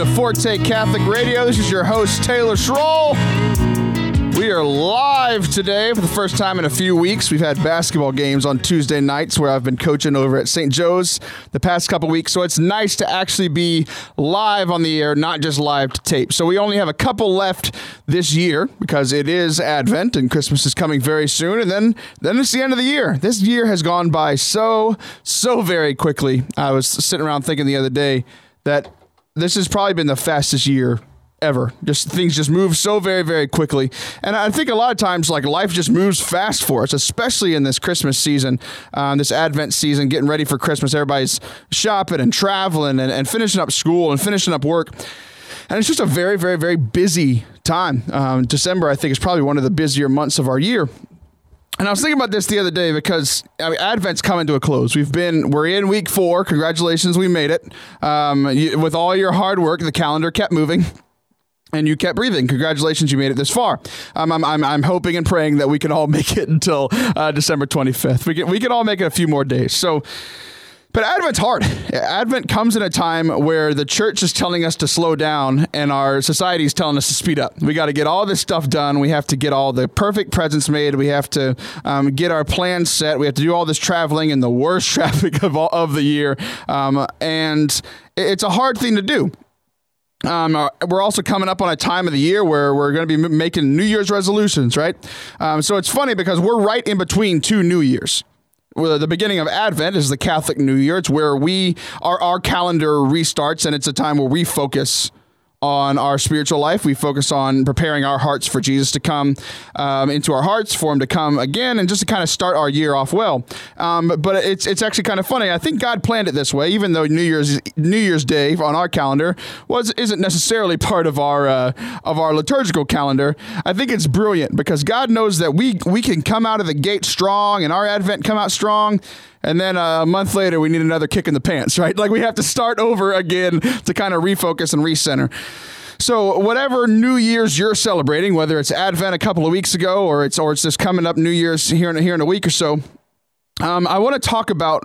to Forte Catholic Radio. This is your host, Taylor Schroll. We are live today for the first time in a few weeks. We've had basketball games on Tuesday nights where I've been coaching over at St. Joe's the past couple weeks. So it's nice to actually be live on the air, not just live to tape. So we only have a couple left this year because it is Advent and Christmas is coming very soon. And then, then it's the end of the year. This year has gone by so, so very quickly. I was sitting around thinking the other day that this has probably been the fastest year ever. Just things just move so very, very quickly. And I think a lot of times, like life just moves fast for us, especially in this Christmas season, um, this Advent season, getting ready for Christmas. Everybody's shopping and traveling and, and finishing up school and finishing up work. And it's just a very, very, very busy time. Um, December, I think, is probably one of the busier months of our year. And I was thinking about this the other day because I mean, Advent's coming to a close. We've been we're in week four. Congratulations, we made it. Um, you, with all your hard work, the calendar kept moving and you kept breathing. Congratulations, you made it this far. Um, I'm, I'm, I'm hoping and praying that we can all make it until uh, December 25th. We can, we can all make it a few more days. So, but Advent's hard. Advent comes in a time where the church is telling us to slow down and our society is telling us to speed up. We got to get all this stuff done. We have to get all the perfect presents made. We have to um, get our plans set. We have to do all this traveling in the worst traffic of all of the year. Um, and it's a hard thing to do. Um, uh, we're also coming up on a time of the year where we're going to be making New Year's resolutions, right? Um, so it's funny because we're right in between two New Years. Well, the beginning of Advent is the Catholic New Year. It's where we our our calendar restarts, and it's a time where we focus on our spiritual life. We focus on preparing our hearts for Jesus to come um, into our hearts, for Him to come again, and just to kind of start our year off well. Um, but it's it's actually kind of funny. I think God planned it this way, even though New Year's New Year's Day on our calendar was isn't necessarily part of our uh, of our liturgical calendar. I think it's brilliant because God knows that we we can come out of the gate strong, and our Advent come out strong. And then uh, a month later, we need another kick in the pants, right? Like we have to start over again to kind of refocus and recenter. So whatever New Year's you're celebrating, whether it's Advent a couple of weeks ago or it's or it's this coming up New Year's here in here in a week or so, um, I want to talk about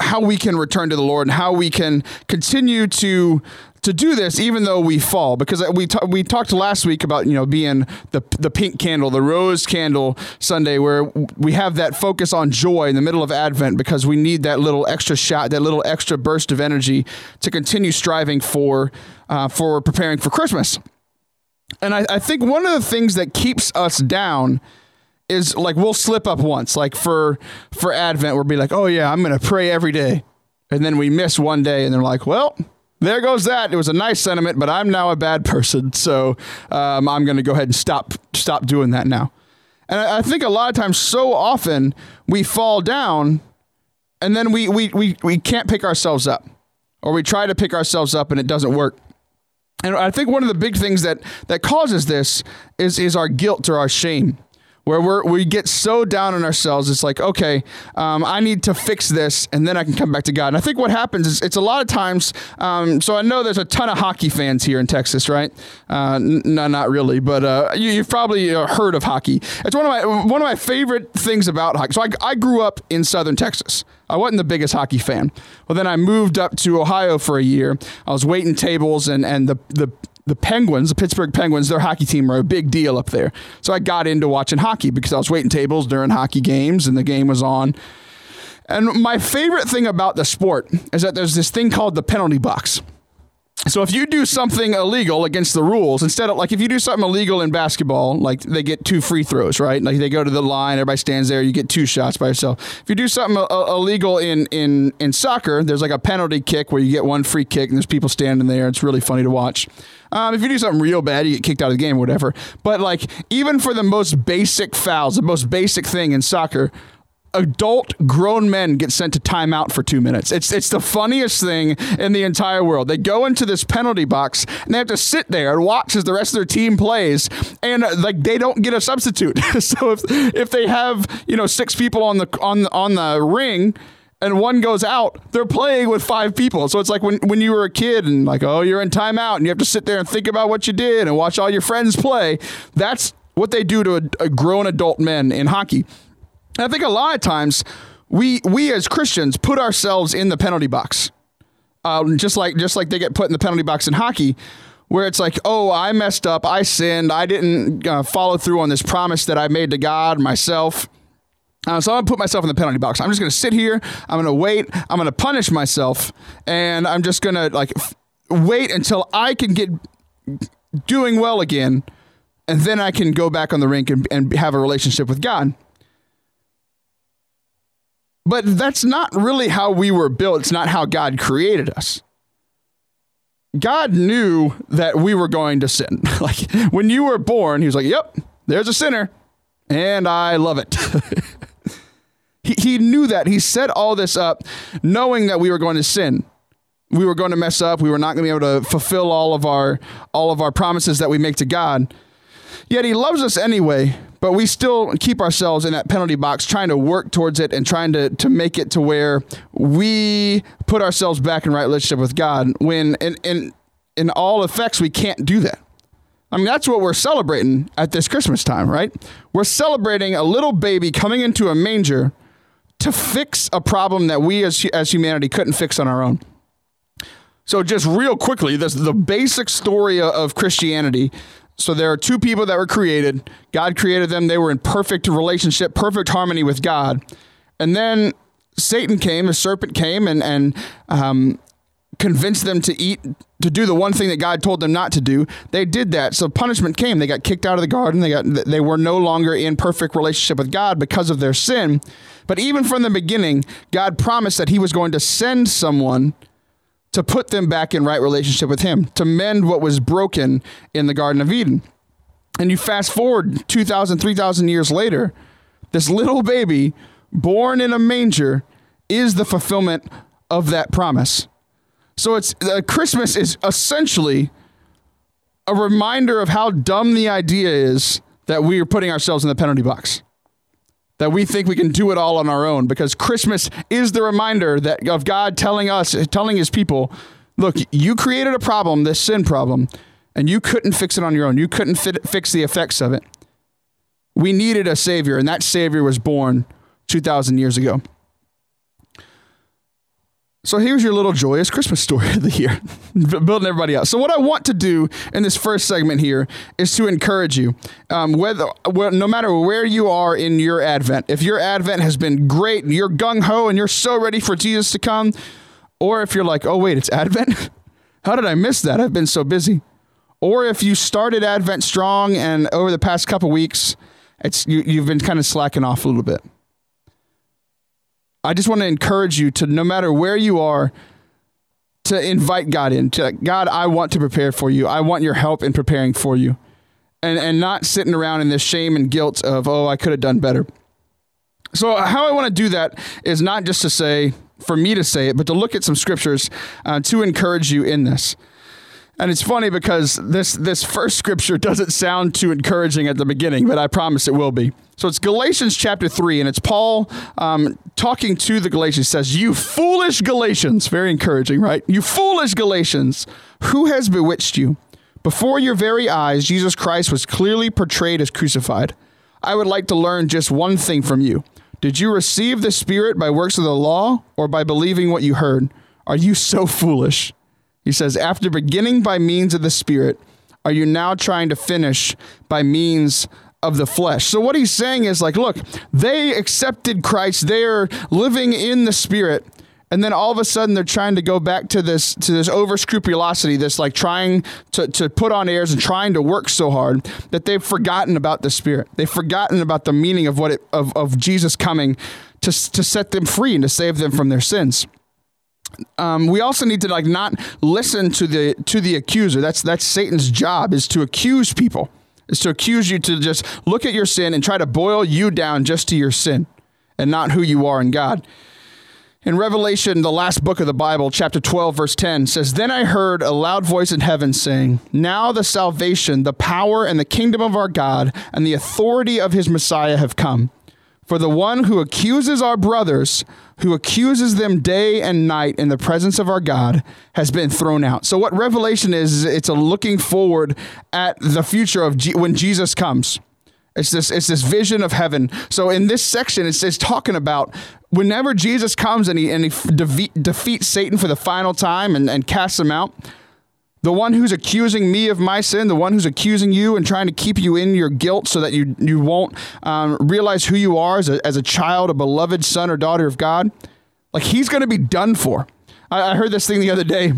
how we can return to the Lord and how we can continue to to do this even though we fall because we t- we talked last week about you know being the the pink candle the rose candle Sunday where we have that focus on joy in the middle of Advent because we need that little extra shot that little extra burst of energy to continue striving for uh, for preparing for Christmas. And I, I think one of the things that keeps us down is like we'll slip up once like for for Advent we'll be like oh yeah I'm gonna pray every day. And then we miss one day and they're like well there goes that. It was a nice sentiment, but I'm now a bad person, so um, I'm going to go ahead and stop stop doing that now. And I, I, think a lot of times, so often we fall down, and then we we we we can't pick ourselves up, or we try to pick ourselves up and it doesn't work. And I think one of the big things that that causes this is is our guilt or our shame where we we get so down on ourselves. It's like, okay, um, I need to fix this, and then I can come back to God. And I think what happens is it's a lot of times. Um, so I know there's a ton of hockey fans here in Texas, right? Uh, n- no, not really, but uh, you, have probably uh, heard of hockey. It's one of my one of my favorite things about hockey. So I, I grew up in Southern Texas. I wasn't the biggest hockey fan. Well, then I moved up to Ohio for a year. I was waiting tables, and and the the the Penguins, the Pittsburgh Penguins, their hockey team are a big deal up there. So I got into watching hockey because I was waiting tables during hockey games and the game was on. And my favorite thing about the sport is that there's this thing called the penalty box. So if you do something illegal against the rules, instead of like if you do something illegal in basketball, like they get two free throws, right? Like they go to the line, everybody stands there, you get two shots by yourself. If you do something uh, illegal in in in soccer, there's like a penalty kick where you get one free kick and there's people standing there. It's really funny to watch. Um, if you do something real bad, you get kicked out of the game or whatever. But like even for the most basic fouls, the most basic thing in soccer, adult grown men get sent to timeout for two minutes. It's it's the funniest thing in the entire world. They go into this penalty box and they have to sit there and watch as the rest of their team plays, and like they don't get a substitute. so if if they have you know six people on the on on the ring and one goes out, they're playing with five people. So it's like when, when you were a kid and like, oh, you're in timeout and you have to sit there and think about what you did and watch all your friends play. That's what they do to a, a grown adult men in hockey. I think a lot of times we we as Christians put ourselves in the penalty box. Um, just like just like they get put in the penalty box in hockey, where it's like, oh, I messed up, I sinned, I didn't uh, follow through on this promise that I made to God myself. Uh, so I'm gonna put myself in the penalty box. I'm just gonna sit here. I'm gonna wait. I'm gonna punish myself, and I'm just gonna like f- wait until I can get doing well again, and then I can go back on the rink and, and have a relationship with God. But that's not really how we were built. It's not how God created us. God knew that we were going to sin. like when you were born, he was like, "Yep, there's a sinner, and I love it." he, he knew that. He set all this up knowing that we were going to sin. We were going to mess up. We were not going to be able to fulfill all of our all of our promises that we make to God. Yet he loves us anyway, but we still keep ourselves in that penalty box trying to work towards it and trying to, to make it to where we put ourselves back in right relationship with God when in, in, in all effects we can't do that. I mean, that's what we're celebrating at this Christmas time, right? We're celebrating a little baby coming into a manger to fix a problem that we as, as humanity couldn't fix on our own. So, just real quickly, this the basic story of Christianity so there are two people that were created. God created them. They were in perfect relationship, perfect harmony with God. And then Satan came, the serpent came, and and um, convinced them to eat to do the one thing that God told them not to do. They did that. So punishment came. They got kicked out of the garden. They got they were no longer in perfect relationship with God because of their sin. But even from the beginning, God promised that he was going to send someone to put them back in right relationship with Him, to mend what was broken in the Garden of Eden. And you fast forward 2,000, 3,000 years later, this little baby born in a manger is the fulfillment of that promise. So it's uh, Christmas is essentially a reminder of how dumb the idea is that we are putting ourselves in the penalty box that we think we can do it all on our own because Christmas is the reminder that of God telling us, telling his people, look, you created a problem, this sin problem, and you couldn't fix it on your own. You couldn't fit, fix the effects of it. We needed a savior, and that savior was born 2,000 years ago. So here's your little joyous Christmas story of the year, building everybody up. So what I want to do in this first segment here is to encourage you, um, whether no matter where you are in your Advent, if your Advent has been great and you're gung ho and you're so ready for Jesus to come, or if you're like, oh wait, it's Advent, how did I miss that? I've been so busy. Or if you started Advent strong and over the past couple weeks, it's you, you've been kind of slacking off a little bit. I just want to encourage you to no matter where you are, to invite God in. To God, I want to prepare for you. I want your help in preparing for you. And and not sitting around in this shame and guilt of, oh, I could have done better. So how I want to do that is not just to say, for me to say it, but to look at some scriptures uh, to encourage you in this. And it's funny because this this first scripture doesn't sound too encouraging at the beginning, but I promise it will be. So it's Galatians chapter 3, and it's Paul um, talking to the Galatians. says, You foolish Galatians, very encouraging, right? You foolish Galatians, who has bewitched you? Before your very eyes, Jesus Christ was clearly portrayed as crucified. I would like to learn just one thing from you. Did you receive the Spirit by works of the law or by believing what you heard? Are you so foolish? He says, After beginning by means of the Spirit, are you now trying to finish by means of the flesh. So what he's saying is like, look, they accepted Christ. They're living in the spirit. And then all of a sudden they're trying to go back to this to this over scrupulosity, this like trying to, to put on airs and trying to work so hard that they've forgotten about the spirit. They've forgotten about the meaning of what it of, of Jesus coming to, to set them free and to save them from their sins. Um, we also need to like not listen to the to the accuser. That's that's Satan's job is to accuse people is to accuse you to just look at your sin and try to boil you down just to your sin and not who you are in God. In Revelation, the last book of the Bible, chapter 12, verse 10 says, Then I heard a loud voice in heaven saying, Now the salvation, the power, and the kingdom of our God, and the authority of his Messiah have come. For the one who accuses our brothers, who accuses them day and night in the presence of our God, has been thrown out. So, what Revelation is, it's a looking forward at the future of G- when Jesus comes. It's this, it's this vision of heaven. So, in this section, it's, it's talking about whenever Jesus comes and he, and he defeat, defeats Satan for the final time and, and casts him out, the one who's accusing me of my sin, the one who's accusing you and trying to keep you in your guilt so that you, you won't um, realize who you are as a, as a child, a beloved son or daughter of God, like he's going to be done for. I, I, heard this thing the other day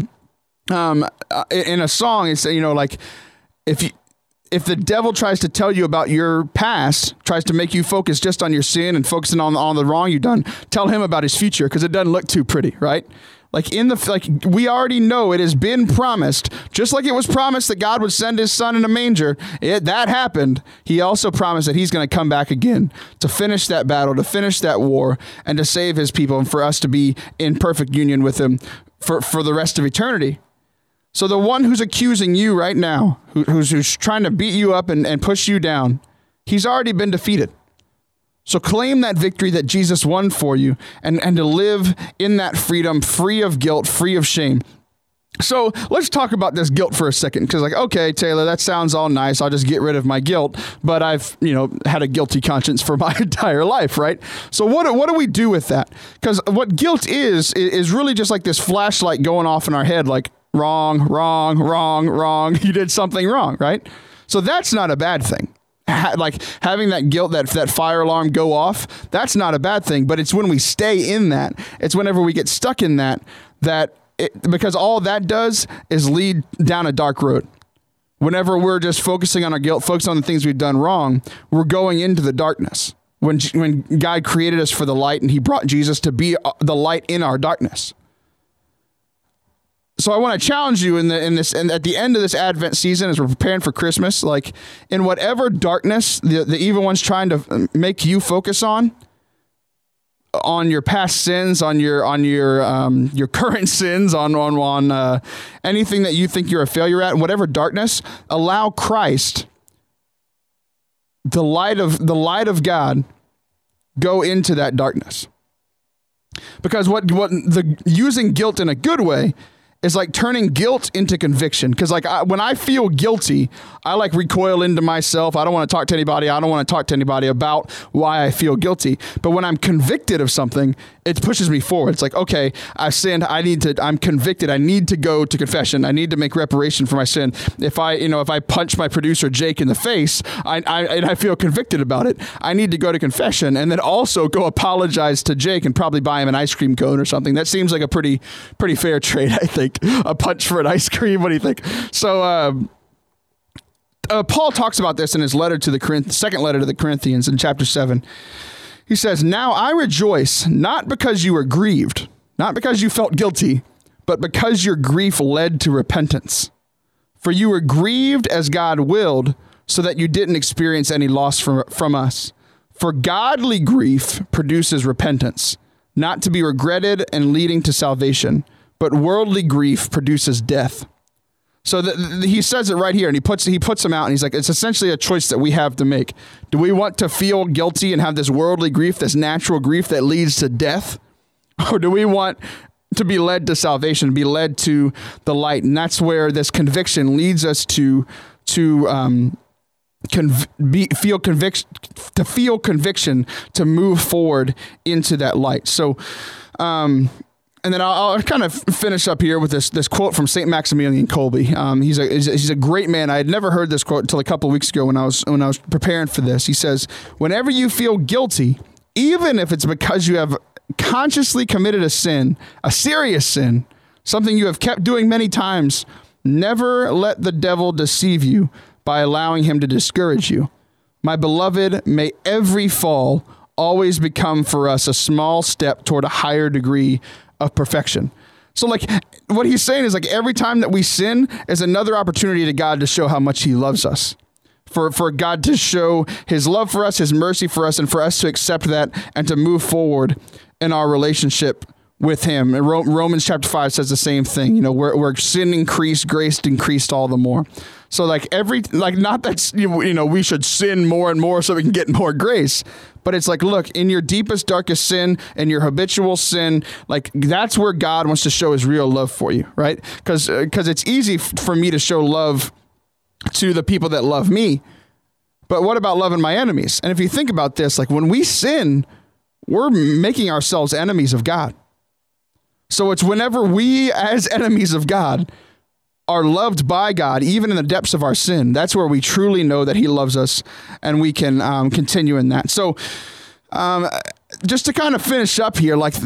um, uh, in a song. It's, you know, like if you, if the devil tries to tell you about your past, tries to make you focus just on your sin and focusing on, on the wrong you've done, tell him about his future because it doesn't look too pretty, right? Like in the like we already know it has been promised, just like it was promised that God would send his son in a manger. It that happened. He also promised that he's going to come back again to finish that battle, to finish that war and to save his people and for us to be in perfect union with him for for the rest of eternity. So the one who's accusing you right now, who, who's, who's trying to beat you up and, and push you down, he's already been defeated. So claim that victory that Jesus won for you and, and to live in that freedom, free of guilt, free of shame. So let's talk about this guilt for a second, because like, okay, Taylor, that sounds all nice. I'll just get rid of my guilt, but I've you know had a guilty conscience for my entire life, right? So what what do we do with that? Because what guilt is is really just like this flashlight going off in our head, like wrong, wrong, wrong, wrong. You did something wrong, right? So that's not a bad thing ha- like having that guilt, that that fire alarm go off, that's not a bad thing. But it's when we stay in that, it's whenever we get stuck in that that it, because all that does is lead down a dark road. Whenever we're just focusing on our guilt, focusing on the things we've done wrong, we're going into the darkness. When when God created us for the light and He brought Jesus to be uh, the light in our darkness so I want to challenge you in the in this and at the end of this Advent season as we're preparing for Christmas, like in whatever darkness the, the evil one's trying to make you focus on, on your past sins, on your on your um, your current sins, on on on uh, anything that you think you're a failure at, whatever darkness, allow Christ, the light of the light of God, go into that darkness. Because what what the using guilt in a good way is like turning guilt into conviction. Because like I, when I feel guilty, I like recoil into myself. I don't want to talk to anybody. I don't want to talk to anybody about why I feel guilty. But when I'm convicted of something, it pushes me forward. It's like, okay, I sinned. I need to, I'm convicted. I need to go to confession. I need to make reparation for my sin. If I, you know, if I punch my producer Jake in the face, I, I, and I feel convicted about it, I need to go to confession and then also go apologize to Jake and probably buy him an ice cream cone or something. That seems like a pretty, pretty fair trade, I think. A punch for an ice cream. What do you think? So, um, uh, Paul talks about this in his letter to the Corinth- second letter to the Corinthians in chapter 7. He says, Now I rejoice not because you were grieved, not because you felt guilty, but because your grief led to repentance. For you were grieved as God willed, so that you didn't experience any loss from, from us. For godly grief produces repentance, not to be regretted and leading to salvation, but worldly grief produces death. So the, the, he says it right here, and he puts he puts them out, and he's like, it's essentially a choice that we have to make. Do we want to feel guilty and have this worldly grief, this natural grief that leads to death, or do we want to be led to salvation, be led to the light? And that's where this conviction leads us to to um, conv- be, feel conviction to feel conviction to move forward into that light. So. Um, and then I'll, I'll, kind of finish up here with this this quote from Saint Maximilian Kolbe. Um, he's a he's a great man. I had never heard this quote until a couple weeks ago when I was when I was preparing for this. He says, "Whenever you feel guilty, even if it's because you have consciously committed a sin, a serious sin, something you have kept doing many times, never let the devil deceive you by allowing him to discourage you. My beloved, may every fall." Always become for us a small step toward a higher degree of perfection. So, like, what he's saying is like every time that we sin is another opportunity to God to show how much He loves us. For, for God to show his love for us, his mercy for us, and for us to accept that and to move forward in our relationship with him. And Romans chapter 5 says the same thing. You know, where, where sin increased, grace increased all the more. So like every like not that you know we should sin more and more so we can get more grace, but it's like look in your deepest darkest sin and your habitual sin, like that's where God wants to show His real love for you, right? Because because uh, it's easy f- for me to show love to the people that love me, but what about loving my enemies? And if you think about this, like when we sin, we're making ourselves enemies of God. So it's whenever we, as enemies of God, are loved by God, even in the depths of our sin, that's where we truly know that He loves us and we can um, continue in that. So, um, just to kind of finish up here, like.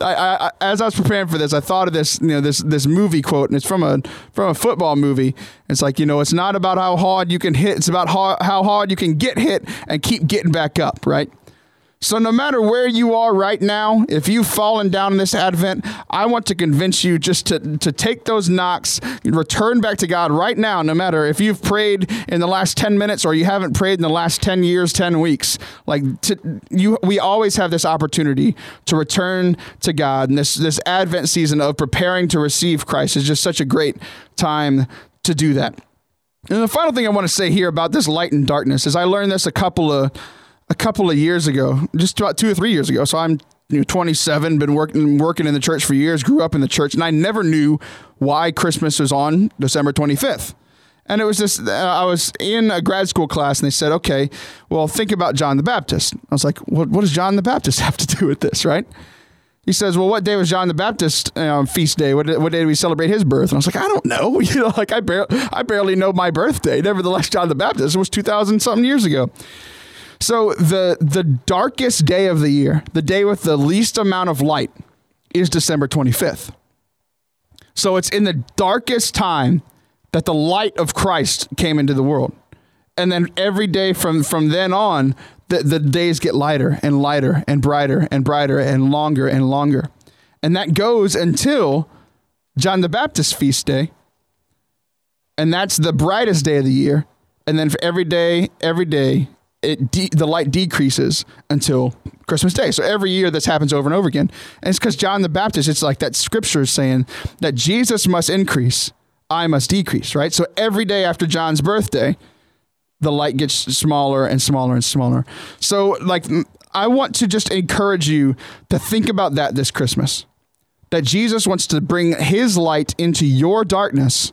I, I, as I was preparing for this, I thought of this, you know, this this movie quote, and it's from a from a football movie. It's like, you know, it's not about how hard you can hit; it's about how, how hard you can get hit and keep getting back up, right? So, no matter where you are right now, if you've fallen down in this Advent, I want to convince you just to, to take those knocks, return back to God right now, no matter if you've prayed in the last 10 minutes or you haven't prayed in the last 10 years, 10 weeks. Like, to, you, we always have this opportunity to return to God. And this, this Advent season of preparing to receive Christ is just such a great time to do that. And the final thing I want to say here about this light and darkness is I learned this a couple of a couple of years ago, just about two or three years ago. So I'm you know, 27, been working working in the church for years, grew up in the church, and I never knew why Christmas was on December 25th. And it was just, uh, I was in a grad school class and they said, okay, well, think about John the Baptist. I was like, what, what does John the Baptist have to do with this, right? He says, well, what day was John the Baptist uh, feast day? What, what day did we celebrate his birth? And I was like, I don't know. You know, like I, bar- I barely know my birthday. Nevertheless, John the Baptist was 2,000 something years ago. So the the darkest day of the year, the day with the least amount of light, is December 25th. So it's in the darkest time that the light of Christ came into the world. And then every day from from then on, the, the days get lighter and lighter and brighter and brighter and longer and longer. And that goes until John the Baptist feast day. And that's the brightest day of the year. And then for every day, every day, it de- the light decreases until Christmas Day. So every year this happens over and over again. And it's because John the Baptist, it's like that scripture is saying that Jesus must increase, I must decrease, right? So every day after John's birthday, the light gets smaller and smaller and smaller. So, like, I want to just encourage you to think about that this Christmas. That Jesus wants to bring his light into your darkness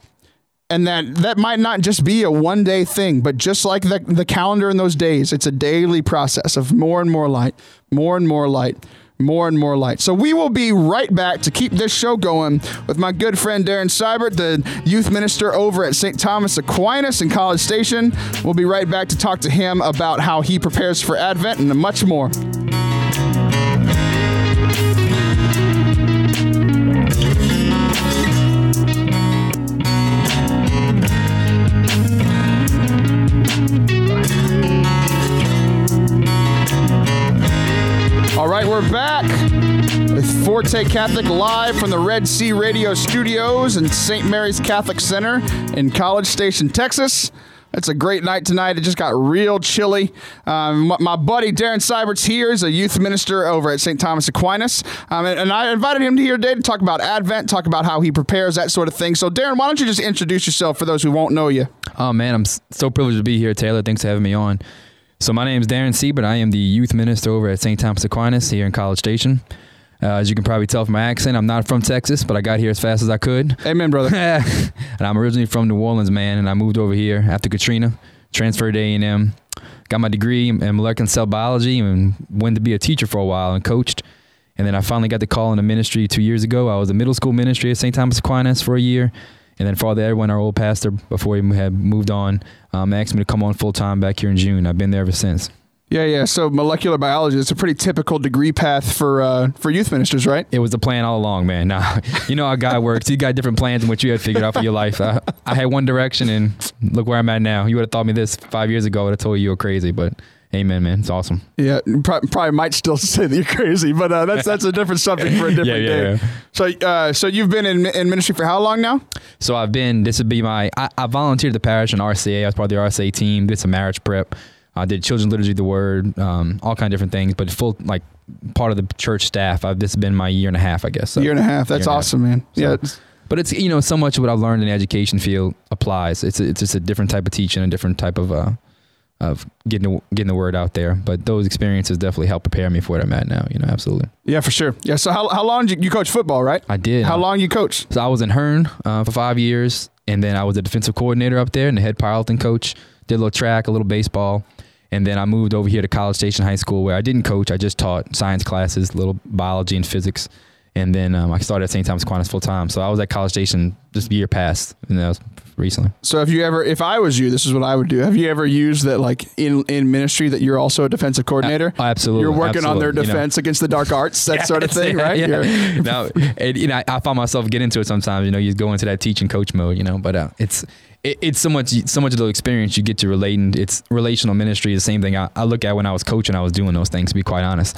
and that that might not just be a one day thing but just like the, the calendar in those days it's a daily process of more and more light more and more light more and more light. So we will be right back to keep this show going with my good friend darren seibert the youth minister over at st thomas aquinas in college station. We'll be right back to talk to him about how he prepares for advent and much more right, we're back with Forte Catholic live from the Red Sea Radio Studios in St. Mary's Catholic Center in College Station, Texas. It's a great night tonight. It just got real chilly. Um, my, buddy Darren Seibert's here. He's a youth minister over at St. Thomas Aquinas. Um, and, and, I invited him to here today to talk about Advent, talk about how he prepares, that sort of thing. So, Darren, why don't you just introduce yourself for those who won't know you? Oh, man, I'm so privileged to be here, Taylor. Thanks for having me on. So my name is Darren Seibert. I am the youth minister over at St. Thomas Aquinas here in College Station. Uh, as you can probably tell from my accent, I'm not from Texas, but I got here as fast as I could. Amen, brother. and I'm originally from New Orleans, man, and I moved over here after Katrina, transferred to A&M, got my degree in molecular cell biology, and went to be a teacher for a while and coached. And then I finally got the call in the ministry two years ago. I was a middle school ministry at St. Thomas Aquinas for a year. And then Father Edwin, our old pastor, before he had moved on, um, asked me to come on full time back here in June. I've been there ever since. Yeah, yeah. So molecular biology is a pretty typical degree path for uh, for youth ministers, right? It was the plan all along, man. Now you know how God works. You got different plans than what you had figured out for your life. I, I had one direction, and look where I'm at now. You would have thought me this five years ago. I would have told you you were crazy, but Amen, man. It's awesome. Yeah, probably might still say that you're crazy, but uh, that's that's a different subject for a different yeah, yeah, day. Yeah. So, uh, so you've been in, in ministry for how long now? So I've been. This would be my. I, I volunteered the parish in RCIA. I was part of the RCIA team. Did some marriage prep. I did children's liturgy, the word, um, all kind of different things. But full like part of the church staff. I've this has been my year and a half, I guess. So. Year and a half. That's awesome, half. man. So, yeah. But it's you know so much of what I've learned in the education field applies. It's a, it's just a different type of teaching, a different type of uh, of getting the, getting the word out there. But those experiences definitely help prepare me for what I'm at now. You know, absolutely. Yeah, for sure. Yeah. So how, how long did you, you coach football, right? I did. How long you coach? So I was in Hearne uh, for five years, and then I was a defensive coordinator up there and the head powerlifting coach. Did a little track, a little baseball, And then I moved over here to College Station High School where I didn't coach. I just taught science classes, little biology and physics. And then um, I started at St. Thomas Aquinas full time. So I was at College Station just a year past, and that was recently. So have you ever, if I was you, this is what I would do. Have you ever used that like in, in ministry that you're also a defensive coordinator? Uh, absolutely. You're working on their absolutely, you know. defense against the dark arts, that sort of thing, right? Yeah. You're- no, and, you know, I, I find myself get into it sometimes. You know, you go into that teaching coach mode. You know, but uh, it's it, it's so much so much of the experience you get to relate, and it's relational ministry. The same thing I, I look at when I was coaching. I was doing those things. To be quite honest,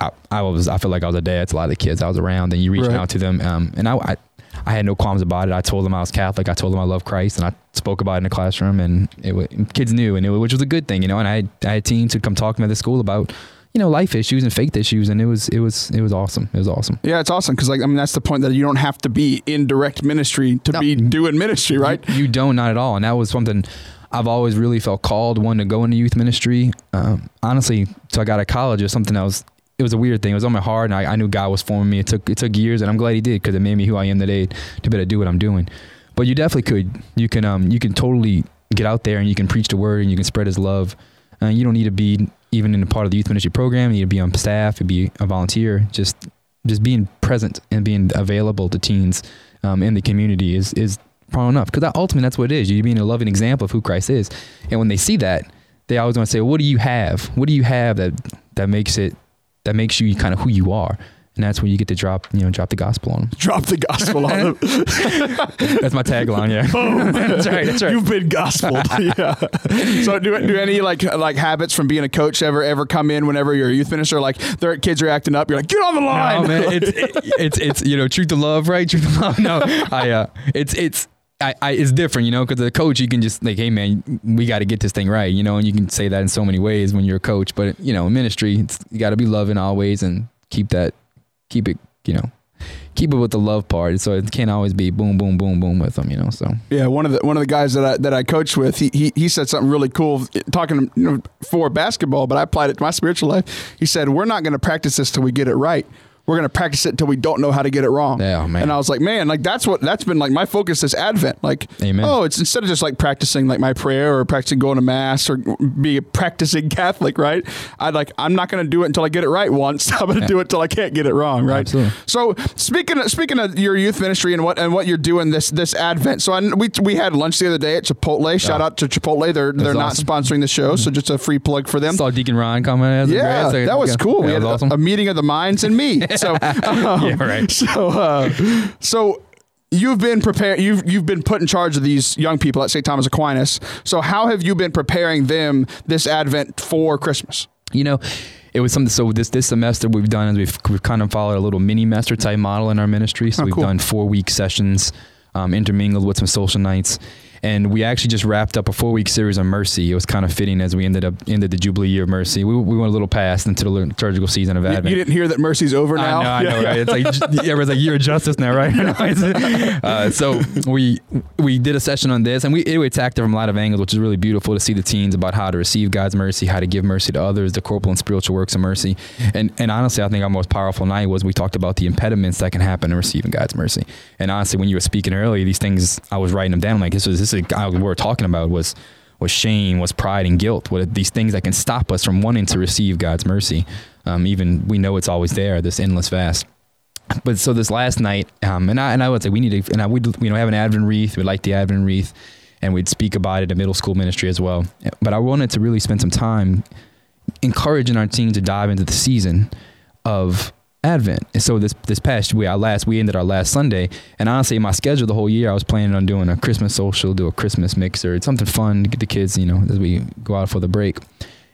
I, I was I feel like I was a dad to a lot of the kids I was around, and you reaching Right. out to them. Um, and I, I I had no qualms about it. I told them I was Catholic. I told them I love Christ, and I spoke about it in the classroom, and it wa- kids knew, and it, which was a good thing, you know. And I had, I had teens who'd come talk to me at the school about, you know, life issues and faith issues, and it was it was it was awesome. It was awesome. Yeah, it's awesome because like I mean that's the point that you don't have to be in direct ministry to No. be doing ministry, right? You don't, not at all. And that was something I've always really felt called one to go into youth ministry. Um, honestly, till I got to college, it was something that was it was a weird thing. It was on my heart, and I, I knew God was forming me. It took it took years, and I'm glad He did because it made me who I am today to be able to do what I'm doing. But you definitely could. You can um you can totally get out there and you can preach the word and you can spread His love. Uh, you don't need to be even in a part of the youth ministry program. You need to be on staff, and be a volunteer. Just just being present and being available to teens um, in the community is is probably enough. Because ultimately, that's what it is. You're being a loving example of who Christ is. And when they see that, they always want to say, "What do you have? What do you have that that makes it that makes you kind of who you are?" And that's when you get to drop you know drop the gospel on them. Drop the gospel on them. That's my tagline. Yeah. Boom. that's right. That's right. You've been gospeled. yeah. So do do any like like habits from being a coach ever ever come in whenever you're a youth minister? Like their kids are acting up, you're like, get on the line. No, man, it's it, it's it's you know truth to love, right? Truth to love. No, I uh, it's it's. I, I, it's different, you know, because the coach, you can just like, hey man, we got to get this thing right, you know, and you can say that in so many ways when you're a coach. But you know, in ministry, you got to be loving always and keep that, keep it, you know, keep it with the love part. So it can't always be boom, boom, boom, boom with them, you know. So Yeah, one of the one of the guys that I that I coached with, he he, he said something really cool talking you know, for basketball, but I applied it to my spiritual life. He said, "We're not going to practice this till we get it right. We're going to practice it until we don't know how to get it wrong." Yeah, man. And I was like, "Man, like that's what that's been like my focus this Advent. Like, Amen. oh, it's instead of just like practicing like my prayer or practicing going to mass or be a practicing Catholic, right? I like I'm not going to do it until I get it right once. I'm to do it till I can't get it wrong, right? Absolutely. So speaking of, speaking of your youth ministry and what and what you're doing this this Advent, so I, we we had lunch the other day at Chipotle. Shout out to Chipotle. They're they're not sponsoring the show, so just a free plug for them. saw Deacon Ryan coming. As Yeah, that was yeah, cool. we had was a, awesome. a meeting of the minds and me. So um, Yeah, right. So uh, so. You've been prepared. You've you've been put in charge of these young people at St. Thomas Aquinas. So how have you been preparing them this Advent for Christmas? you know it was something so this this semester we've done is we've, we've kind of followed a little mini master type model in our ministry so Oh, we've cool. done four week sessions um, intermingled with some social nights and we actually just wrapped up a four week series on mercy it was kind of fitting as we ended up ended the jubilee year of mercy we, we went a little past into the liturgical season of advent you didn't hear that mercy's over now. I know, I know, Yeah. right? It's like everyone's like year of justice now, right? uh, so we we did a session on this, and we it attacked it from a lot of angles, which is really beautiful to see the teens about how to receive God's mercy, how to give mercy to others, the corporal and spiritual works of mercy, and and honestly, I think our most powerful night was we talked about the impediments that can happen in receiving God's mercy. And honestly, when you were speaking earlier, these things I was writing them down. I'm Like this was this is what we were talking about was was shame, was pride and guilt, what these things that can stop us from wanting to receive God's mercy. Um, even we know it's always there, this endless vast. But so this last night, um, and I and I would say we need to, and I would you know have an Advent wreath. We like the Advent wreath, and we'd speak about it in middle school ministry as well. But I wanted to really spend some time encouraging our team to dive into the season of Advent. And so this this past we our last we ended our last Sunday, and honestly, my schedule the whole year, I was planning on doing a Christmas social, do a Christmas mixer, it's something fun to get the kids, you know, as we go out for the break.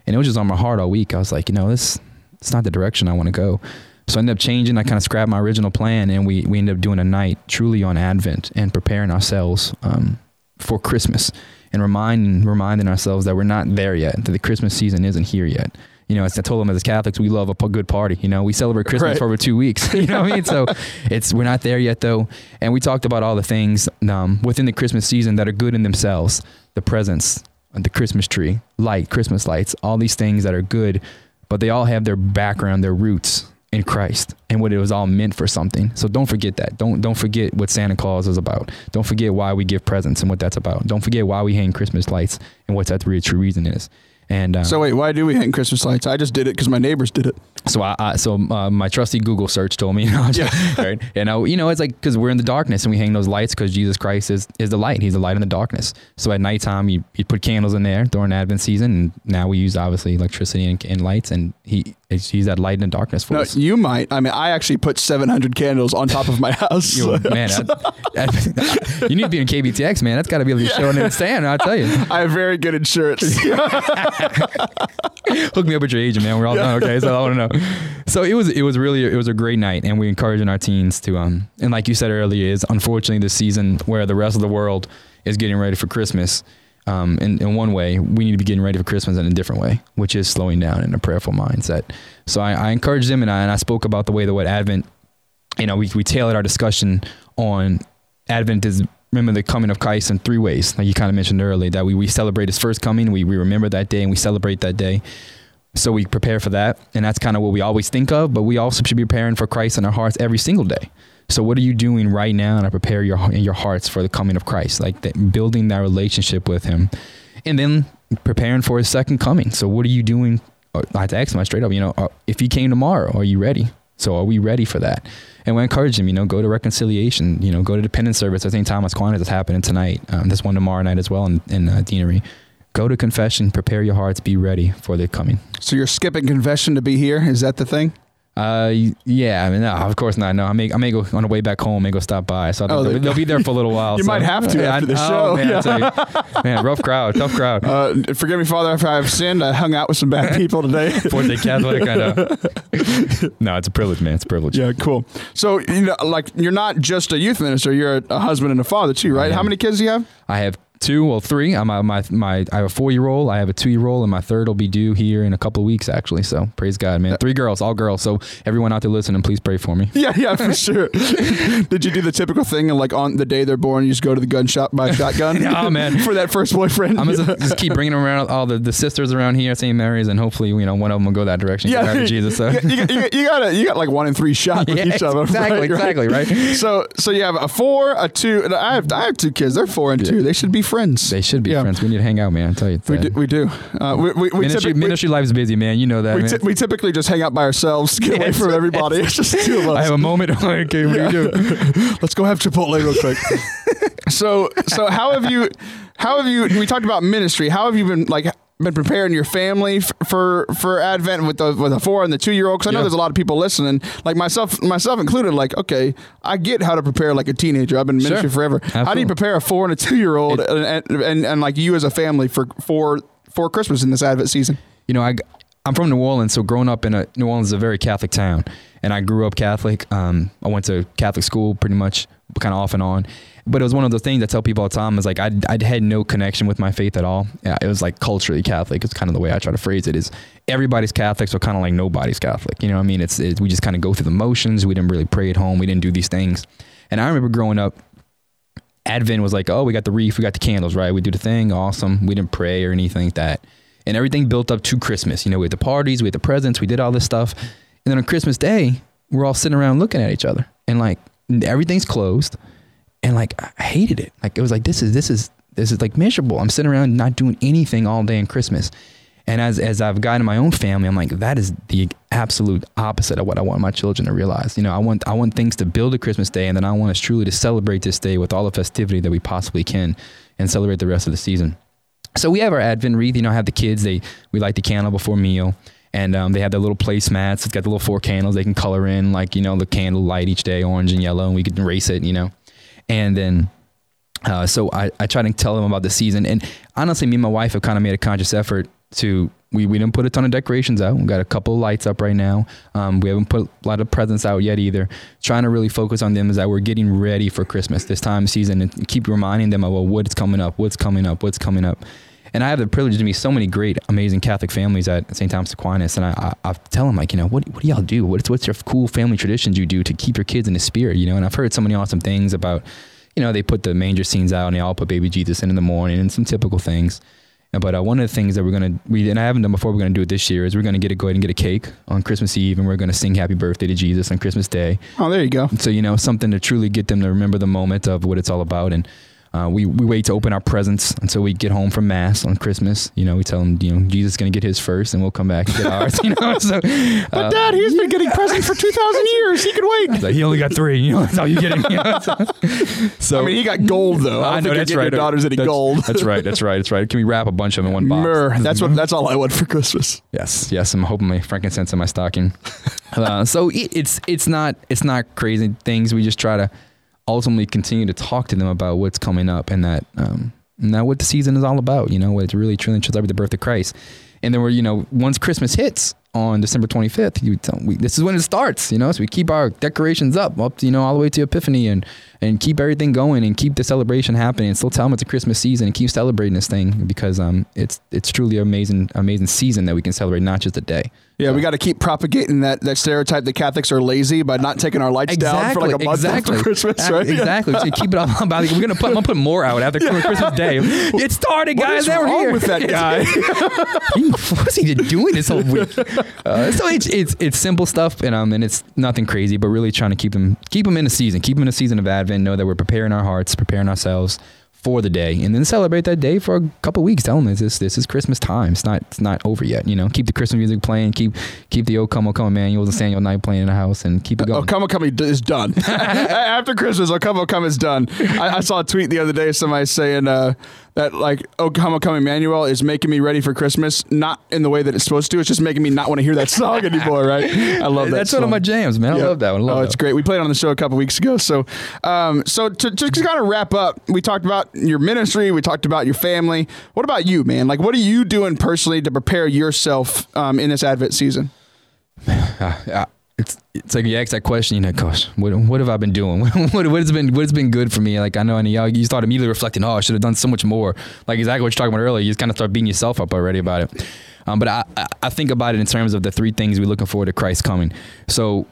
And it was just on my heart all week. I was like, you know, this it's not the direction I want to go. So I ended up changing. I kind of scrapped my original plan, and we we ended up doing a night truly on Advent and preparing ourselves um, for Christmas and reminding reminding ourselves that we're not there yet. That the Christmas season isn't here yet. You know, as I told them as Catholics, we love a p- good party. You know, we celebrate Christmas Right. for over two weeks. You know what I mean? So it's we're not there yet though. And we talked about all the things um, within the Christmas season that are good in themselves: the presents, the Christmas tree, light, Christmas lights, all these things that are good, but they all have their background, their roots in Christ and what it was all meant for something. So don't forget that. Don't don't forget what Santa Claus is about. Don't forget why we give presents and what that's about. Don't forget why we hang Christmas lights and what that real true reason is. And uh, So wait, why do we hang Christmas lights? I just did it because my neighbors did it. so I, I so uh, my trusty Google search told me, you know, Yeah. right? And I, you know, it's like because we're in the darkness and we hang those lights because Jesus Christ is is the light. He's the light in the darkness. So at nighttime, you, you put candles in there during Advent season, and now we use obviously electricity and, and lights, and he he's that light in the darkness for No, us. you might. I mean, I actually put 700 candles on top of my house. Yo, man, that- that- you need to be in KBTX, man. That's got to be able to show and stand. I'll tell you. I have very good insurance. Hook me up with your agent, man. We're all done. Okay, so I want to know. So it was it was really it was a great night, and we encouraging our teens to um and like you said earlier, is unfortunately the season where the rest of the world is getting ready for Christmas. Um, in, in one way, we need to be getting ready for Christmas in a different way, which is slowing down in a prayerful mindset. So I, I encouraged them, and I, and I spoke about the way that what Advent, you know, we we tailored our discussion on Advent is remember the coming of Christ in three ways. Like you kind of mentioned earlier, that we, we celebrate his first coming, we, we remember that day and we celebrate that day. So we prepare for that. And that's kind of what we always think of, but we also should be preparing for Christ in our hearts every single day. So what are you doing right now to prepare your your hearts for the coming of Christ? Like building that relationship with him. And then preparing for his second coming. So what are you doing? I had to ask him straight up, you know, uh, if he came tomorrow, are you ready? So are we ready for that? And we encourage him, you know, go to reconciliation, you know, go to the penance service. I think Thomas Aquinas is happening tonight. Um, this one tomorrow night as well in, in uh, Deanery. Go to confession, prepare your hearts, be ready for the coming. so you're skipping confession to be here? Is that the thing? Uh, yeah, I mean, no, of course not. No, I may, I may go on the way back home, I may go stop by. So Oh, they'll, they- they'll be there for a little while. You so- might have to after the show. Oh, man, Yeah. you. man, rough crowd, tough crowd. Uh, forgive me, Father, if I have sinned. I hung out with some bad people today. Fourth day Catholic, I know. no, it's a privilege, man. It's a privilege. yeah, cool. So, you know, like, you're not just a youth minister, you're a, a husband and a father too, right? How many kids do you have? I have two, well, three. I'm my, my, my I have a four year old, I have a two year old, and my third will be due here in a couple of weeks, actually. So praise God, man. Three girls, all girls. So everyone out there listening, please pray for me. Yeah, yeah, for sure. Did you do the typical thing and like on the day they're born, you just go to the gun shop, buy a shotgun? Oh, man. for that first boyfriend. I'm gonna just keep bringing around all the, the sisters around here at St. Mary's, and hopefully, you know, one of them will go that direction. yeah, Yeah, Jesus. So. you, you, you, got a, you got like one in three shot with Yeah, each of them. exactly, right, exactly, right. So, so you have a four, a two, and I have I have two kids. They're four and two. They should be friends. They should be Yeah. friends. We need to hang out, man. I tell you. we do. We do. Uh, we we, we, ministry, typi- we, ministry life's busy, man. You know that. we, we typically just hang out by ourselves, get away from everybody. It's just two of us. I have a moment. okay, what do you do? Let's go have Chipotle real quick. so, so how have you, how have you? We talked about ministry. How have you been like been preparing your family f- for for Advent with the with the four and the two year old? Because I know Yeah. there's a lot of people listening, like myself, myself included. Like, okay, I get how to prepare like a teenager. I've been in ministry Sure. forever. How do you prepare a four and a two year old, and, and, and and like you as a family for for for Christmas in this Advent season? you know, I, I'm from New Orleans, so growing up in a New Orleans is a very Catholic town, and I grew up Catholic. Um, I went to Catholic school pretty much, kind of off and on. But it was one of those things I tell people all the time is like I I had no connection with my faith at all. Yeah, it was like culturally Catholic. It's kind of the way I try to phrase it. Is everybody's Catholic, so kind of like nobody's Catholic. You know what I mean? It's, it's we just kind of go through the motions. We didn't really pray at home. We didn't do these things. And I remember growing up, Advent was like, oh, we got the wreath, we got the candles, right? We do the thing, awesome. We didn't pray or anything like that. And everything built up to Christmas. You know, we had the parties, we had the presents, we did all this stuff. And then on Christmas Day, we're all sitting around looking at each other. And like everything's closed. And like I hated it. Like it was like this is this is this is like miserable. I'm sitting around not doing anything all day in Christmas. And as as I've gotten my own family, I'm like, that is the absolute opposite of what I want my children to realize. You know, I want I want things to build a Christmas day, and then I want us truly to celebrate this day with all the festivity that we possibly can, and celebrate the rest of the season. So we have our Advent wreath. You know, I have the kids. They we light the candle before meal, and um, they have their little placemats. It's got the little four candles they can color in, like you know the candle light each day, orange and yellow, and we can erase it. You know, and then uh, so I, I try to tell them about the season. And honestly, me and my wife have kind of made a conscious effort to we, we didn't put a ton of decorations out. We got a couple lights up right now. Um, we haven't put a lot of presents out yet either. Trying to really focus on them is that we're getting ready for Christmas this time of season and keep reminding them of well, what's coming up, what's coming up, what's coming up. And I have the privilege to meet so many great, amazing Catholic families at St. Thomas Aquinas. And I, I, I tell them, like, you know, what, what do y'all do? What's, what's your cool family traditions you do to keep your kids in the spirit, you know? And I've heard so many awesome things about, you know, they put the manger scenes out and they all put baby Jesus in in the morning and some typical things. But uh, one of the things that we're gonna we and I haven't done before, we're gonna do it this year is we're gonna get a go ahead and get a cake on Christmas Eve and we're gonna sing Happy Birthday to Jesus on Christmas Day. Oh, there you go. So you know something to truly get them to remember the moment of what it's all about. And Uh, we we wait to open our presents until we get home from mass on Christmas. You know, we tell them, you know, Jesus is going to get his first, and we'll come back and get ours. You know, so But uh, Dad, he's been getting presents for two thousand years. He could wait. like, he only got three. You know, that's all you getting. You know, so, so I mean, he got gold though. I, don't think you're Your daughters any that's, gold. That's right. That's right. That's right. Can we wrap a bunch of them in one box? Myrrh. That's what. That's all I want for Christmas. Yes, yes. I'm hoping my frankincense in my stocking. uh, so it, it's it's not it's not crazy things. We just try to ultimately continue to talk to them about what's coming up and that um, what the season is all about. You know, what it's really truly celebrate the birth of Christ. And then we're you know once Christmas hits on December 25th, you tell we, this is when it starts. You know, so we keep our decorations up up you know all the way to Epiphany and and keep everything going and keep the celebration happening and still tell them it's a Christmas season and keep celebrating this thing because um it's it's truly an amazing amazing season that we can celebrate not just a day. Yeah, we got to keep propagating that, that stereotype that Catholics are lazy by not taking our lights down for like a month exactly. after Christmas, right? Exactly. So keep it up. About We're gonna put. I'm gonna put more out after Christmas Day. It started, What guys. is They were wrong here. with that guy? He- What's he doing this whole week? Uh, so it's it's it's simple stuff, and um, and it's nothing crazy, but really trying to keep them keep them in the season, keep them in the season of Advent. Know that we're preparing our hearts, preparing ourselves for the day, and then celebrate that day for a couple weeks. Tell them this is this is Christmas time. It's not it's not over yet. You know, keep the Christmas music playing. Keep keep the old come on come Emmanuel's and Silent Night playing in the house, and keep it going. Oh, come come is done. After Christmas, Oh come come is done. I, I saw a tweet the other day, somebody saying uh, that like Oh come come Emmanuel is making me ready for Christmas, not in the way that it's supposed to. It's just making me not want to hear that song anymore. Right? I love that. That's one of my jams, man. I love that one. Love oh, that it's great. We played on the show a couple weeks ago. So, um, so to just kind of wrap up, we talked about your ministry. We talked about your family. What about you, man? Like, what are you doing personally to prepare yourself um, in this Advent season? uh, it's it's like you ask that question, you know, gosh, what what have I been doing? what what has been what has been good for me? Like I know, and y'all, you start immediately reflecting, oh, I should have done so much more. Like exactly what you're talking about earlier. You just kind of start beating yourself up already about it. Um, but I, I think about it in terms of the three things we're looking forward to Christ coming. So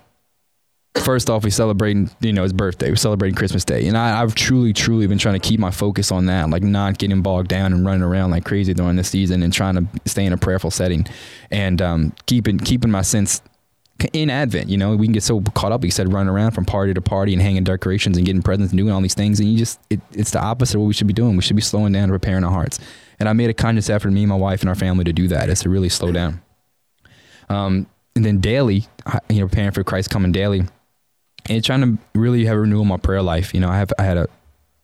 first off, we're celebrating, you know, his birthday. We're celebrating Christmas Day, and I, I've truly, truly been trying to keep my focus on that, like not getting bogged down and running around like crazy during this season, and trying to stay in a prayerful setting, and um, keeping keeping my sense in Advent. You know, we can get so caught up. Like you said, running around from party to party and hanging decorations and getting presents and doing all these things, and you just it, it's the opposite of what we should be doing. We should be slowing down and preparing our hearts. And I made a conscious effort, me and my wife and our family, to do that. Is to really slow down. Um, and then daily, you know, preparing for Christ coming daily and trying to really have a renewal my prayer life. You know, I have I had a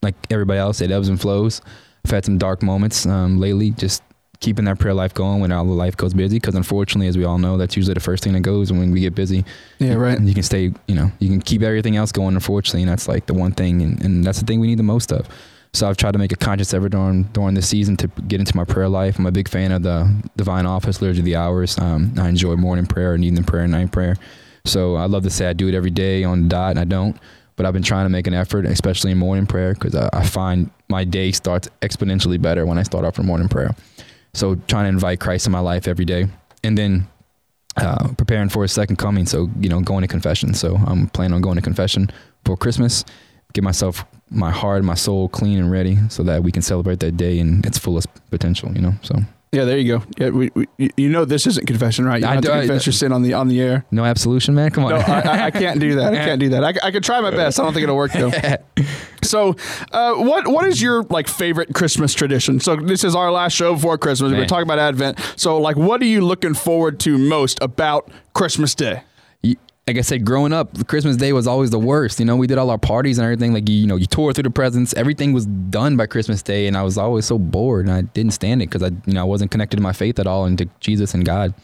like everybody else, it ebbs and flows. I've had some dark moments um, lately, just keeping that prayer life going when all the life goes busy. Because unfortunately, as we all know, that's usually the first thing that goes when we get busy. Yeah, right. You can stay, you know, you can keep everything else going. Unfortunately, and that's like the one thing, and, and that's the thing we need the most of. So I've tried to make a conscious effort during during this season to get into my prayer life. I'm a big fan of the Divine Office, Liturgy of the Hours. Um, I enjoy morning prayer and evening prayer and night prayer. So I love to say I do it every day on the dot, and I don't. But I've been trying to make an effort, especially in morning prayer, because I, I find my day starts exponentially better when I start off with morning prayer. So trying to invite Christ in my life every day, and then uh, preparing for his second coming. So, you know, going to confession. So I'm planning on going to confession for Christmas, get myself, my heart, my soul clean and ready so that we can celebrate that day in its fullest potential, you know? So Yeah, there you go. Yeah, we, we you- know this isn't confession, right? You I have to do- I- confess your sin on the on the air. no absolution, man. Come on. No, I, I- I can't do that. I can't do that. I, I could try my best. I don't think it'll work though. So, uh, what what is your like favorite Christmas tradition? So this is our last show before Christmas. We're Man. talking about Advent. So, like, what are you looking forward to most about Christmas Day? Like I said, growing up, Christmas Day was always the worst. You know, we did all our parties and everything. Like you, you know, you tore through the presents. Everything was done by Christmas Day, and I was always so bored, and I didn't stand it because I, you know, I wasn't connected to my faith at all and to Jesus and God.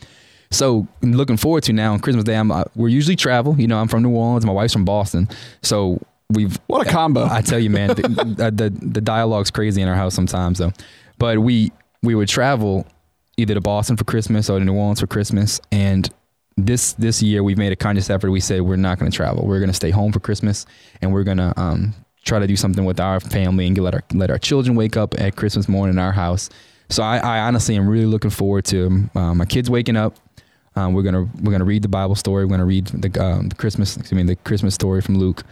So looking forward to now on Christmas Day, I'm uh, we're usually travel. You know, I'm from New Orleans. My wife's from Boston, so we've What a combo! I tell you, man, the, the the the dialogue's crazy in our house sometimes, though. But we we would travel either to Boston for Christmas or to New Orleans for Christmas, and this this year we've made a conscious effort. We said we're not going to travel. We're going to stay home for Christmas, and we're going to um, try to do something with our family and let our let our children wake up at Christmas morning in our house. So I, I honestly am really looking forward to uh, my kids waking up. Um, we're gonna we're gonna read the Bible story. We're gonna read the, um, the Christmas excuse me the Christmas story from Luke.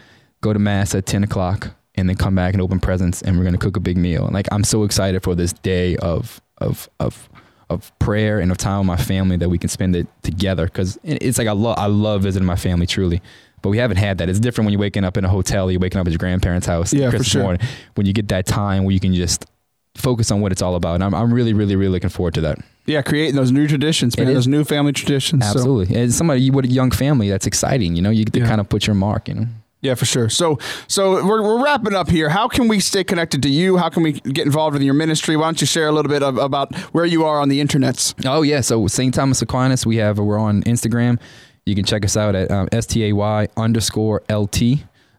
Go to mass at ten o'clock, and then come back and open presents. And we're gonna cook a big meal. And like I'm so excited for this day of of of of prayer and of time with my family that we can spend it together because it's like I love I love visiting my family truly. but we haven't had that. It's different when you're waking up in a hotel, you're waking up at your grandparents' house Yeah, for Christmas sure. morning. When you get that time where you can just focus on what it's all about. And I'm, I'm really, really, really looking forward to that. Yeah, creating those new traditions, man. Those new family traditions. So- Absolutely. And somebody you with a young family, that's exciting. You know, you get to Yeah. kind of put your mark, you know. Yeah, for sure. So, so we're, we're wrapping up here. How can we stay connected to you? How can we get involved in your ministry? Why don't you share a little bit of, about where you are on the internets? Oh yeah, so St. Thomas Aquinas, we have we're on Instagram. You can check us out at um, stay underscore lt.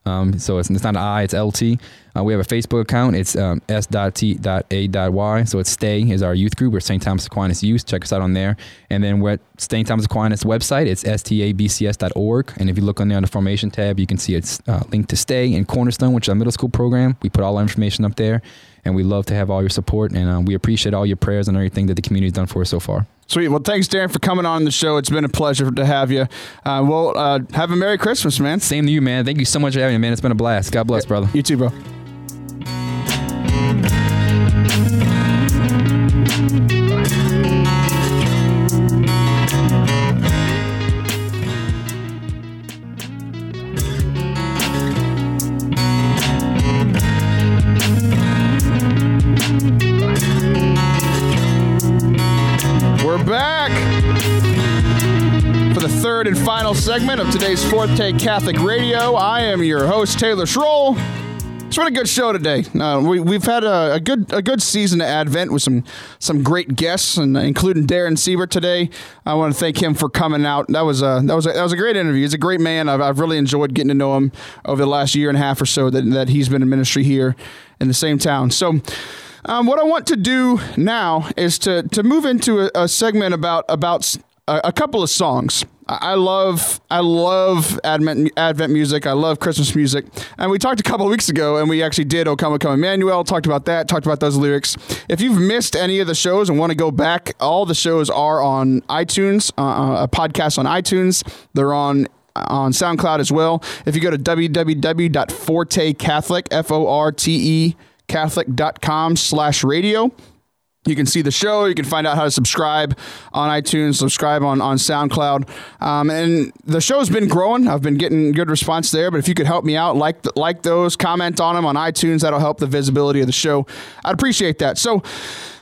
Um, so it's, it's not I, it's LT. Uh, we have a Facebook account. It's um, s.t.a.y. So it's Stay is our youth group. We're St. Thomas Aquinas Youth. Check us out on there. And then we're at St. Thomas Aquinas website. It's stabcs.org. And if you look on there on the formation tab, you can see it's uh, linked to Stay and Cornerstone, which is our middle school program. We put all our information up there. And we love to have all your support. And uh, we appreciate all your prayers and everything that the community's done for us so far. Sweet. Well, thanks, Darren, for coming on the show. It's been a pleasure to have you. Uh, well, uh, have a Merry Christmas, man. Same to you, man. Thank you so much for having me, man. It's been a blast. God bless, brother. You too, bro. Segment of today's Forte Catholic Radio. I am your host, Taylor Schroll. It's been a good show today. Uh, we, we've had a, a good a good season of Advent with some some great guests, and including Darren Siebert today. I want to thank him for coming out. That was a that was a, that was a great interview. He's a great man. I've, I've really enjoyed getting to know him over the last year and a half or so that, that he's been in ministry here in the same town. So. Um, what I want to do now is to to move into a, a segment about about a, a couple of songs. I love I love Advent Advent music. I love Christmas music. And we talked a couple weeks ago, and we actually did "O Come, O Come Emmanuel." Talked about that. Talked about those lyrics. If you've missed any of the shows and want to go back, all the shows are on iTunes. Uh, a podcast on iTunes. They're on on SoundCloud as well. If you go to www.fortecatholic, F O R T E catholic.com slash radio you can see the show. You can find out how to subscribe on iTunes, subscribe on, on SoundCloud. Um, and the show's been growing. I've been getting good response there. But if you could help me out, like like those, comment on them on iTunes, that'll help the visibility of the show. I'd appreciate that. So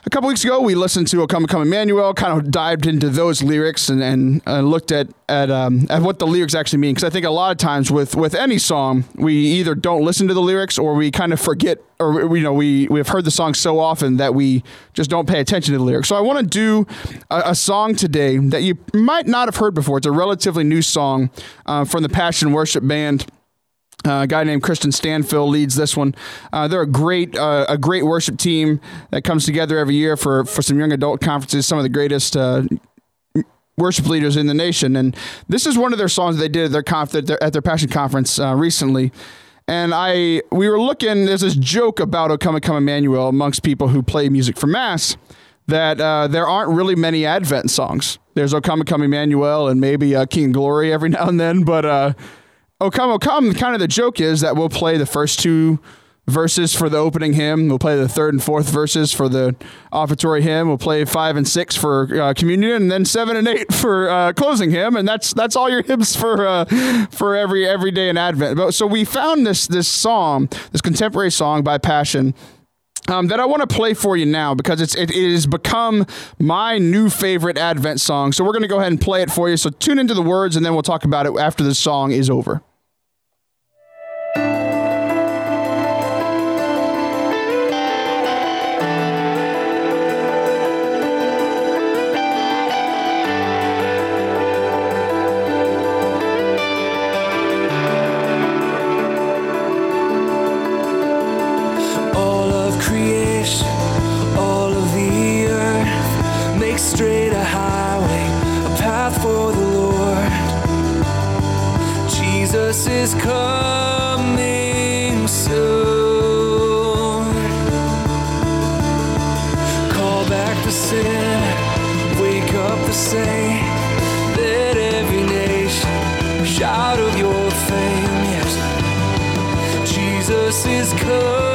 a couple weeks ago, we listened to "O Come, Come Emmanuel," kind of dived into those lyrics and, and looked at at, um, at what the lyrics actually mean. Because I think a lot of times with with any song, we either don't listen to the lyrics or we kind of forget, or we- you know, we we've heard the song so often that we just don't pay attention to the lyrics. So I want to do a, a song today that you might not have heard before. It's a relatively new song uh, from the Passion Worship Band. Uh, a guy named Kristian Stanfill leads this one. Uh, they're a great, uh, a great worship team that comes together every year for for some young adult conferences. Some of the greatest uh, worship leaders in the nation, and this is one of their songs they did at their conf- at their, at their Passion Conference uh, recently. And I, we were looking. There's this joke about "O Come, Come Emmanuel" amongst people who play music for mass that uh, there aren't really many Advent songs. There's "O Come, Come Emmanuel" and maybe "King Glory" every now and then, but uh, "O Come, Oh Come." Kind of the joke is that we'll play the first two verses for the opening hymn. We'll play the third and fourth verses for the offertory hymn. We'll play five and six for uh, communion, and then seven and eight for uh, closing hymn. And that's that's all your hymns for uh, for every every day in Advent. But so we found this this song, this contemporary song by Passion. Um, that I want to play for you now because it's it, it has become my new favorite Advent song. So we're going to go ahead and play it for you. So tune into the words, and then we'll talk about it after the song is over. Is coming soon. Call back the sinner, wake up the saint. Let every nation shout of your fame. Yes. Jesus is coming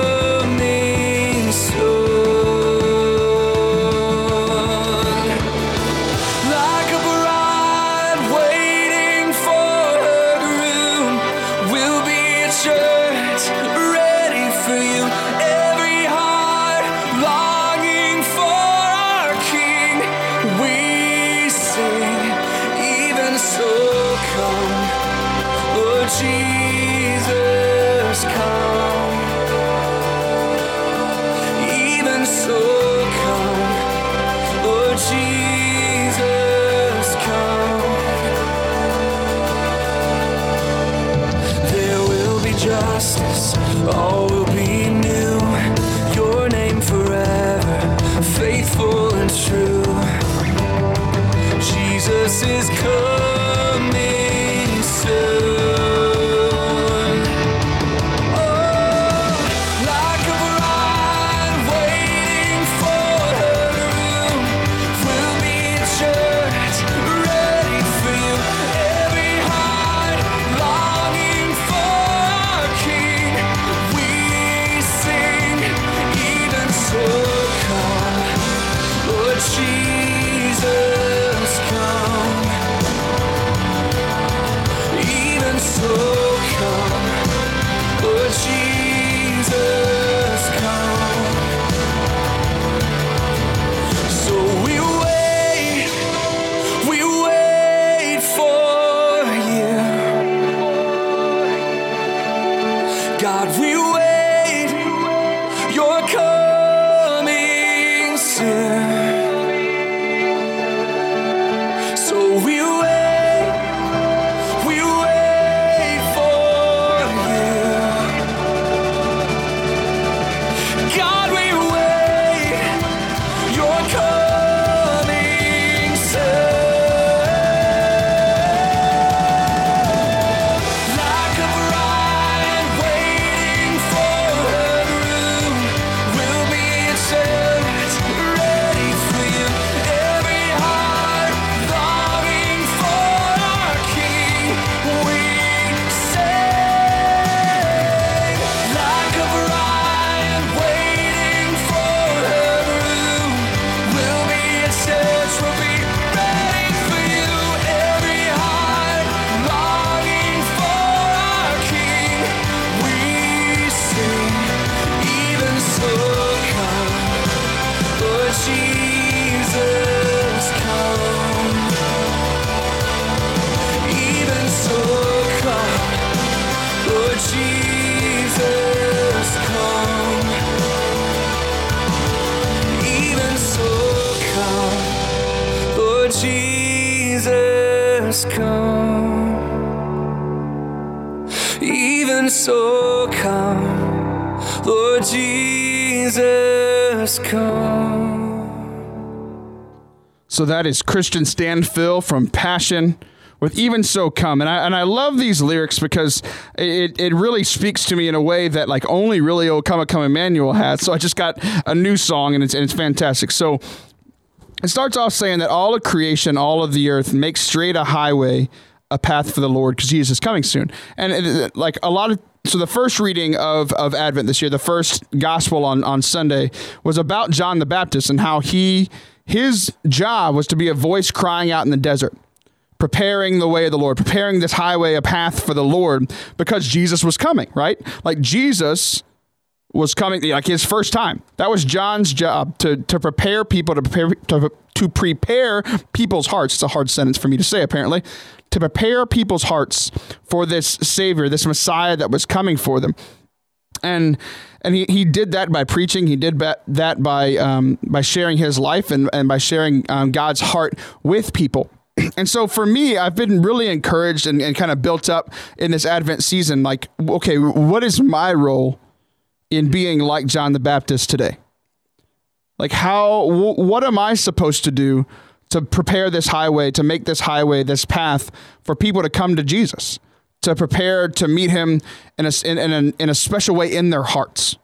So that is Kristian Stanfill from Passion with Even So Come. And I, and I love these lyrics because it, it really speaks to me in a way that like only really O Come, Come Emmanuel has. So I just got a new song and it's, and it's fantastic. So it starts off saying that all of creation, all of the earth makes straight a highway, a path for the Lord because Jesus is coming soon. And it, like a lot of so the first reading of, of Advent this year, the first gospel on, on Sunday was about John the Baptist and how he his job was to be a voice crying out in the desert, preparing the way of the Lord, preparing this highway, a path for the Lord, because Jesus was coming, right? Like Jesus was coming like his first time. That was John's job to to prepare people to prepare to, to prepare people's hearts. It's a hard sentence for me to say apparently. To prepare people's hearts for this savior, this Messiah that was coming for them. And and he, he did that by preaching. He did that by um, by sharing his life and, and by sharing um, God's heart with people. And so for me, I've been really encouraged and, and kind of built up in this Advent season. Like, okay, what is my role in being like John the Baptist today? Like, how, wh- what am I supposed to do to prepare this highway, to make this highway, this path for people to come to Jesus, to prepare to meet him in a, in, in, a, in a special way in their hearts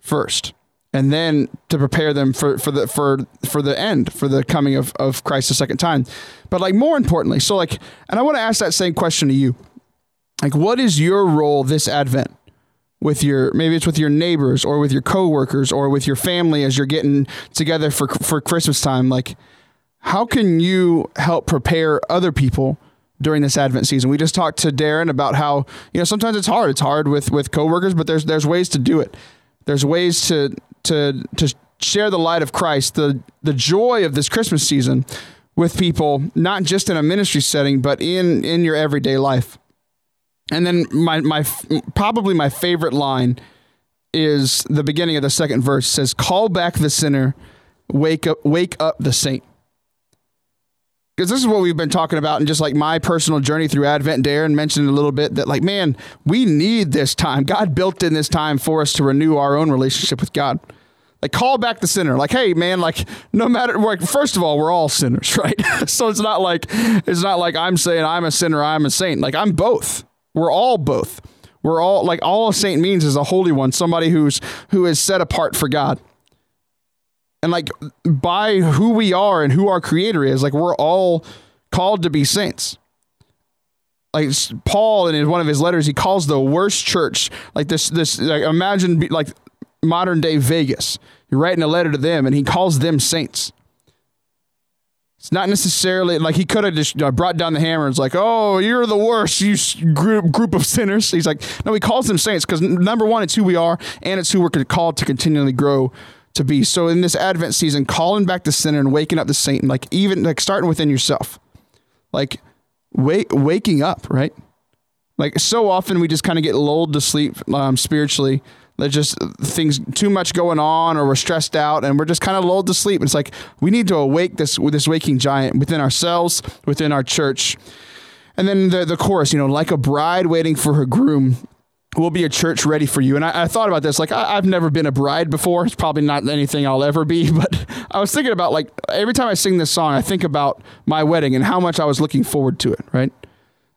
first? And then to prepare them for, for the for for the end, for the coming of, of Christ the second time. But like more importantly, so like and I want to ask that same question to you. Like what is your role this Advent? with your maybe it's with your neighbors or with your coworkers or with your family as you're getting together for for Christmas time like how can you help prepare other people during this Advent season? We just talked to Darren about how you know sometimes it's hard. It's hard with with coworkers, but there's there's ways to do it. There's ways to to to share the light of Christ, the the joy of this Christmas season with people, not just in a ministry setting, but in in your everyday life. And then my my probably my favorite line is the beginning of the second verse says, "Call back the sinner, wake up, wake up the saint." Because this is what we've been talking about, and just like my personal journey through Advent. Darren mentioned a little bit that, like, man, we need this time. God built in this time for us to renew our own relationship with God. Like, call back the sinner. Like, hey, man, like, no matter, like, first of all, we're all sinners, right? so it's not like it's not like I'm saying I'm a sinner, I'm a saint. Like, I'm both. We're all both. We're all like all a saint means is a holy one, somebody who's who is set apart for God. And like by who we are and who our creator is, like we're all called to be saints. Like Paul in one of his letters, he calls the worst church like this. This like imagine like modern day Vegas. You're writing a letter to them, and he calls them saints. It's not necessarily like he could have just brought down the hammer. It's like, oh, you're the worst, you group group of sinners. He's like, no, he calls them saints because number one, it's who we are, and it's who we're called to continually grow to be. So in this Advent season, calling back the sinner and waking up the saint, and like even like starting within yourself, like wake waking up, right? Like so often we just kind of get lulled to sleep um, spiritually there's just things too much going on, or we're stressed out, and we're just kind of lulled to sleep. It's like we need to awake this this waking giant within ourselves, within our church. And then the the chorus, you know, like a bride waiting for her groom, will be a church ready for you. And I, I thought about this, like I, have never been a bride before. It's probably not anything I'll ever be, but I was thinking about like every time I sing this song, I think about my wedding and how much I was looking forward to it. Right?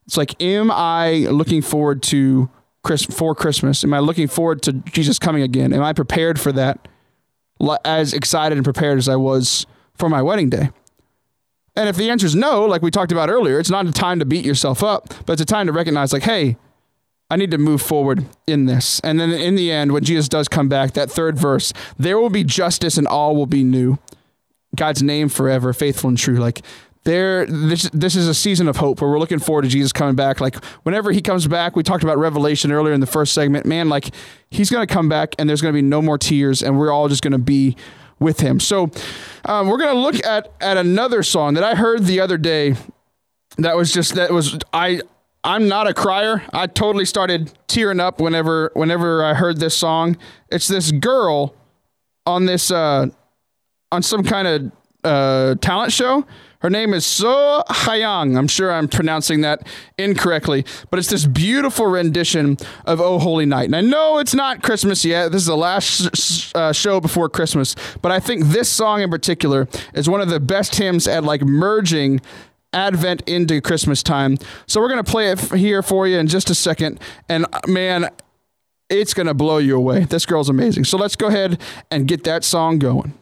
It's like, am I looking forward to Chris, for Christmas? Am I looking forward to Jesus coming again? Am I prepared for that as excited and prepared as I was for my wedding day? And if the answer is no, like we talked about earlier, it's not a time to beat yourself up, but it's a time to recognize, like, hey, I need to move forward in this. And then in the end, when Jesus does come back, that third verse, there will be justice and all will be new. God's name forever, faithful and true. Like there this this is a season of hope where we're looking forward to Jesus coming back. Like whenever he comes back, we talked about Revelation earlier in the first segment. Man, like he's to come back and there's to be no more tears, and we're all just to be with him. So um, we're to look at at another song that I heard the other day. That was just that was I. I'm not a crier. I totally started tearing up whenever whenever I heard this song. It's this girl on this uh, on some kind of uh, talent show her name is So Hyang. I'm sure I'm pronouncing that incorrectly, but it's this beautiful rendition of Oh Holy Night. And I know it's not Christmas yet. This is the last uh, show before Christmas, but I think this song in particular is one of the best hymns at like merging Advent into Christmas time. So we're going to play it here for you in just a second. And uh, man, it's going to blow you away. This girl's amazing. So let's go ahead and get that song going.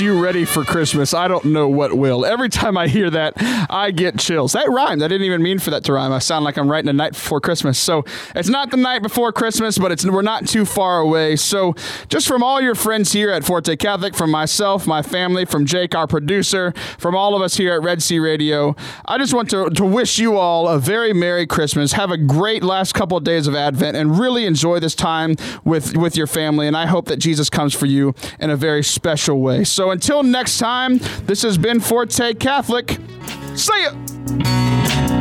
You ready for Christmas, I don't know what will. Every time I hear that, I get chills. That rhymed. I didn't even mean for that to rhyme. I sound like I'm writing a night before Christmas. So it's not the night before Christmas, but it's we're not too far away. So just from all your friends here at Forte Catholic, from myself, my family, from Jake, our producer, from all of us here at Red Sea Radio, I just want to, to wish you all a very Merry Christmas. Have a great last couple of days of Advent and really enjoy this time with, with your family. And I hope that Jesus comes for you in a very special way. So until next time, this has been Forte Catholic. See ya!